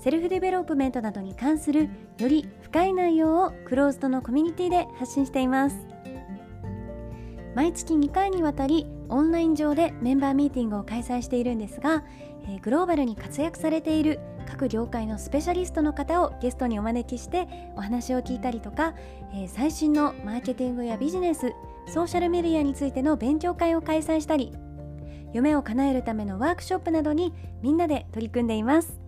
セルフデベロップメントなどに関するより深い内容をクローズドのコミュニティで発信しています。毎月2回にわたりオンライン上でメンバーミーティングを開催しているんですが、え、グローバルに活躍されている各業界のスペシャリストの方をゲストにお招きしてお話を聞いたりとか、え、最新のマーケティングやビジネスソーシャルメディアについての勉強会を開催したり夢を叶えるためのワークショップなどにみんなで取り組んでいます。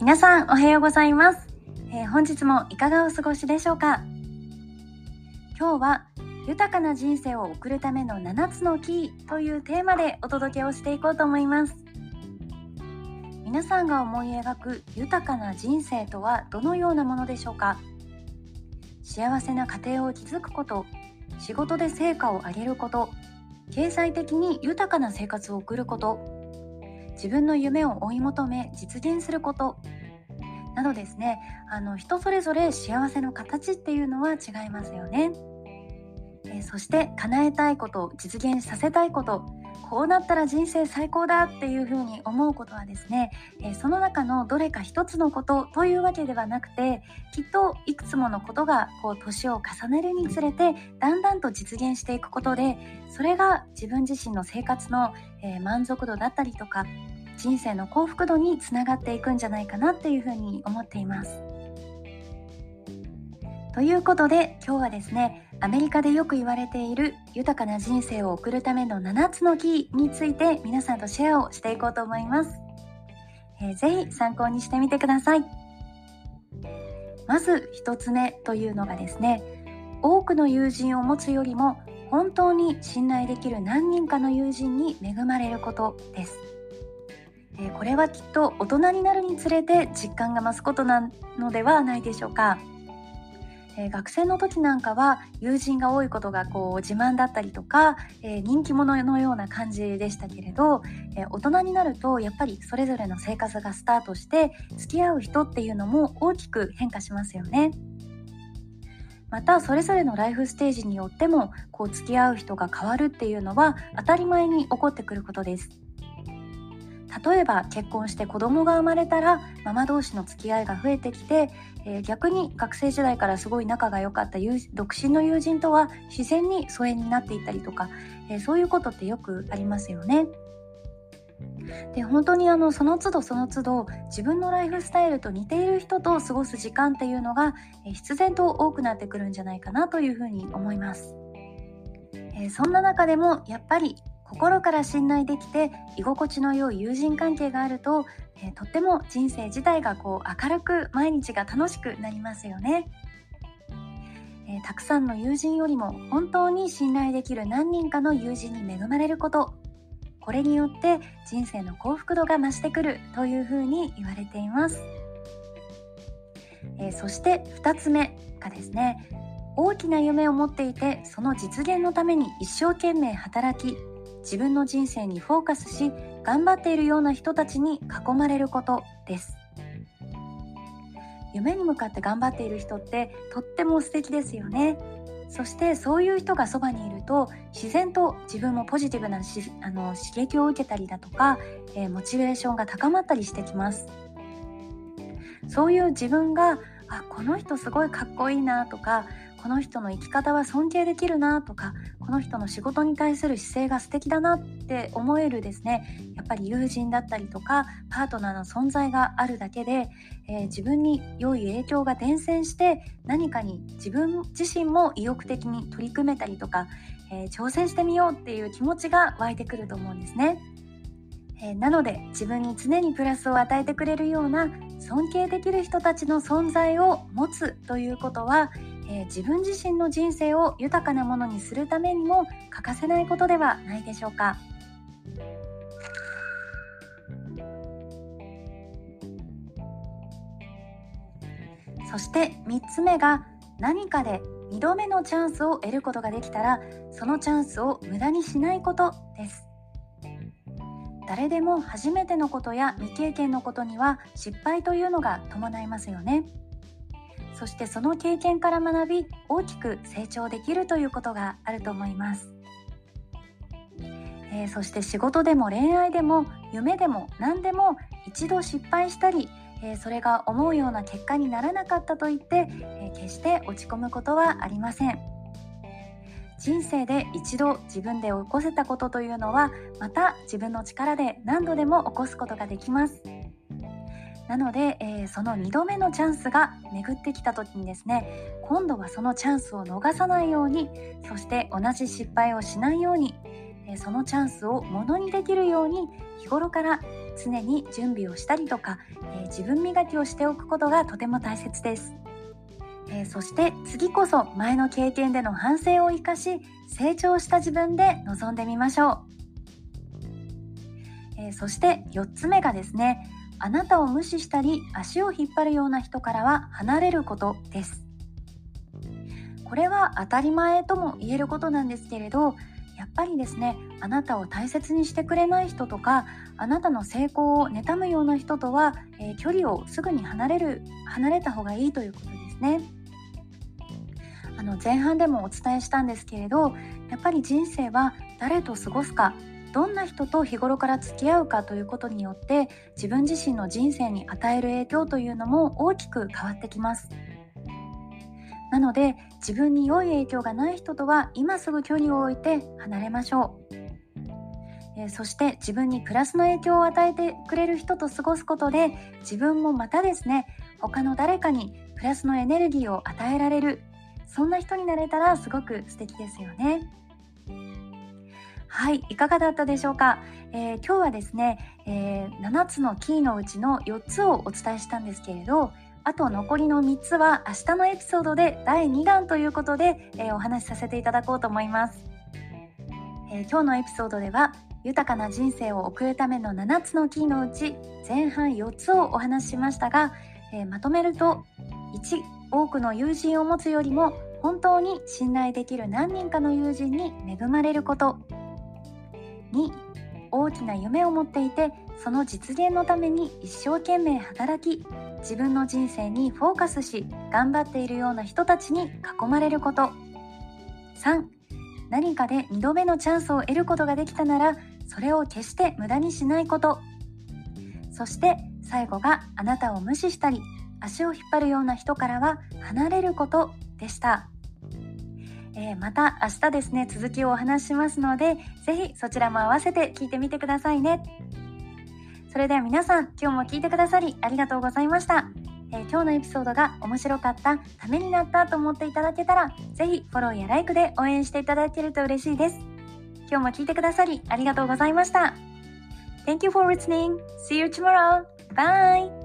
皆さんおはようございます。えー、本日もいかがお過ごしでしょうか？今日は豊かな人生を送るための7つのキーというテーマでお届けをしていこうと思います。皆さんが思い描く豊かな人生とはどのようなものでしょうか？幸せな家庭を築くこと仕事で成果を上げること経済的に豊かな生活を送ること自分の夢を追い求め実現すること。などですねあの人それぞれ幸せの形っていうのは違いますよね、えー、そして叶えたいこと実現させたいこと。こうなったら人生最高だっていうふうに思うことはですね、えー、その中のどれか一つのことというわけではなくてきっといくつものことがこう年を重ねるにつれてだんだんと実現していくことでそれが自分自身の生活の、えー、満足度だったりとか人生の幸福度につながっていくんじゃないかなっていうふうに思っています。ということで今日はですねアメリカでよく言われている豊かな人生を送るための7つのキーについて皆さんとシェアをしていこうと思います。えー、ぜひ参考にしてみてください。まず1つ目というのがですね多くの友人を持つよりも本当に信頼できる何人かの友人に恵まれることです。えこれはきっと大人になるにつれて実感が増すことなのではないでしょうか。え学生の時なんかは友人が多いことがこう自慢だったりとか、え人気者のような感じでしたけれど、え大人になるとやっぱりそれぞれの生活がスタートして付き合う人っていうのも大きく変化しますよね。またそれぞれのライフステージによってもこう付き合う人が変わるっていうのは当たり前に起こってくることです。例えば結婚して子供が生まれたらママ同士の付き合いが増えてきて、えー、逆に学生時代からすごい仲が良かった独身の友人とは自然に疎遠になっていったりとか、えー、そういうことってよくありますよね。で本当にあのその都度その都度自分のライフスタイルと似ている人と過ごす時間っていうのが、必然と多くなってくるんじゃないかなというふうに思います。えそんな中でもやっぱり心から信頼できて居心地の良い友人関係があると、えー、とっても人生自体がこう明るく毎日が楽しくなりますよね、えー、たくさんの友人よりも本当に信頼できる何人かの友人に恵まれること。これによって人生の幸福度が増してくるというふうに言われています、えー、そして2つ目がですね大きな夢を持っていてその実現のために一生懸命働き自分の人生にフォーカスし頑張っているような人たちに囲まれることです。夢に向かって頑張っている人ってとっても素敵ですよね。そしてそういう人がそばにいると自然と自分もポジティブなしあの刺激を受けたりだとか、えー、モチベーションが高まったりしてきます。そういう自分があこの人すごいかっこいいなとかこの人の生き方は尊敬できるなとかこの人の仕事に対する姿勢が素敵だなって思えるですねやっぱり友人だったりとかパートナーの存在があるだけで、えー、自分に良い影響が伝染して何かに自分自身も意欲的に取り組めたりとか、えー、挑戦してみようっていう気持ちが湧いてくると思うんですね。えー、なので自分に常にプラスを与えてくれるような尊敬できる人たちの存在を持つということはえー、自分自身の人生を豊かなものにするためにも欠かせないことではないでしょうか。そして3つ目が何かで2度目のチャンスを得ることができたらそのチャンスを無駄にしないことです誰でも初めてのことや未経験のことには失敗というのが伴いますよねそしてその経験から学び大きく成長できるということがあると思います、えー、そして仕事でも恋愛でも夢でも何でも一度失敗したり、えー、それが思うような結果にならなかったといって、えー、決して落ち込むことはありません。人生で一度自分で起こせたことというのはまた自分の力で何度でも起こすことができます。なので、えー、その2度目のチャンスが巡ってきた時にですね今度はそのチャンスを逃さないようにそして同じ失敗をしないように、えー、そのチャンスをものにできるように日頃から常に準備をしたりとか、えー、自分磨きをしておくことがとても大切です。えそして次こそ前の経験での反省を生かし成長した自分で臨んでみましょう、えそして4つ目がですねあなたを無視したり足を引っ張るような人からは離れることです。これは当たり前とも言えることなんですけれどやっぱりですねあなたを大切にしてくれない人とかあなたの成功を妬むような人とは、えー、距離をすぐに離れる離れた方がいいということですね。あの前半でもお伝えしたんですけれどやっぱり人生は誰と過ごすかどんな人と日頃から付き合うかということによって自分自身の人生に与える影響というのも大きく変わってきます。なので自分に良い影響がない人とは今すぐ距離を置いて離れましょう。えそして自分にプラスの影響を与えてくれる人と過ごすことで自分もまたですね他の誰かにプラスのエネルギーを与えられる。そんな人になれたらすごく素敵ですよね。はい、いかがだったでしょうか、えー、今日はですね、えー、7つのキーのうちの4つをお伝えしたんですけれどあと残りの3つは明日のエピソードで第2弾ということで、えー、お話しさせていただこうと思います、え今日のエピソードでは豊かな人生を送るための7つのキーのうち前半4つをお話ししましたが、えまとめると1多くの友人を持つよりも本当に信頼できる何人かの友人に恵まれること。2大きな夢を持っていてその実現のために一生懸命働き自分の人生にフォーカスし頑張っているような人たちに囲まれること3何かで2度目のチャンスを得ることができたならそれを決して無駄にしないことそして最後があなたを無視したり足を引っ張るような人からは離れることでした。えー、また明日ですね続きをお話ししますので是非そちらも合わせて聞いてみてくださいねそれでは皆さん今日も聞いてくださりありがとうございました、えー、今日のエピソードが面白かったためになったと思っていただけたら是非フォローやライクで応援していただけると嬉しいです今日も聞いてくださりありがとうございました。Thank you for listening. See you tomorrow. Bye.